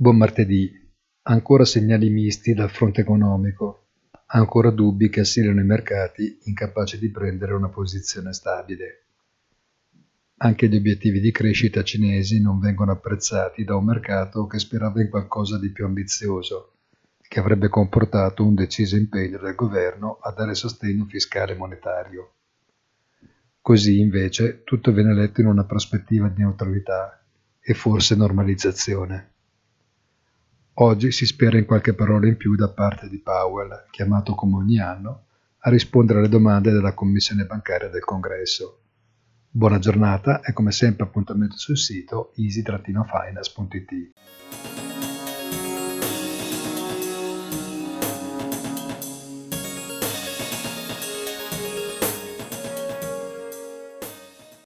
Buon martedì. Ancora segnali misti dal fronte economico. Ancora dubbi che assilano i mercati incapaci di prendere una posizione stabile. Anche gli obiettivi di crescita cinesi non vengono apprezzati da un mercato che sperava in qualcosa di più ambizioso, che avrebbe comportato un deciso impegno del governo a dare sostegno fiscale e monetario. Così, invece, tutto viene letto in una prospettiva di neutralità e forse normalizzazione. Oggi si spera in qualche parola in più da parte di Powell, chiamato come ogni anno a rispondere alle domande della Commissione bancaria del Congresso. Buona giornata e come sempre appuntamento sul sito easy-finance.it.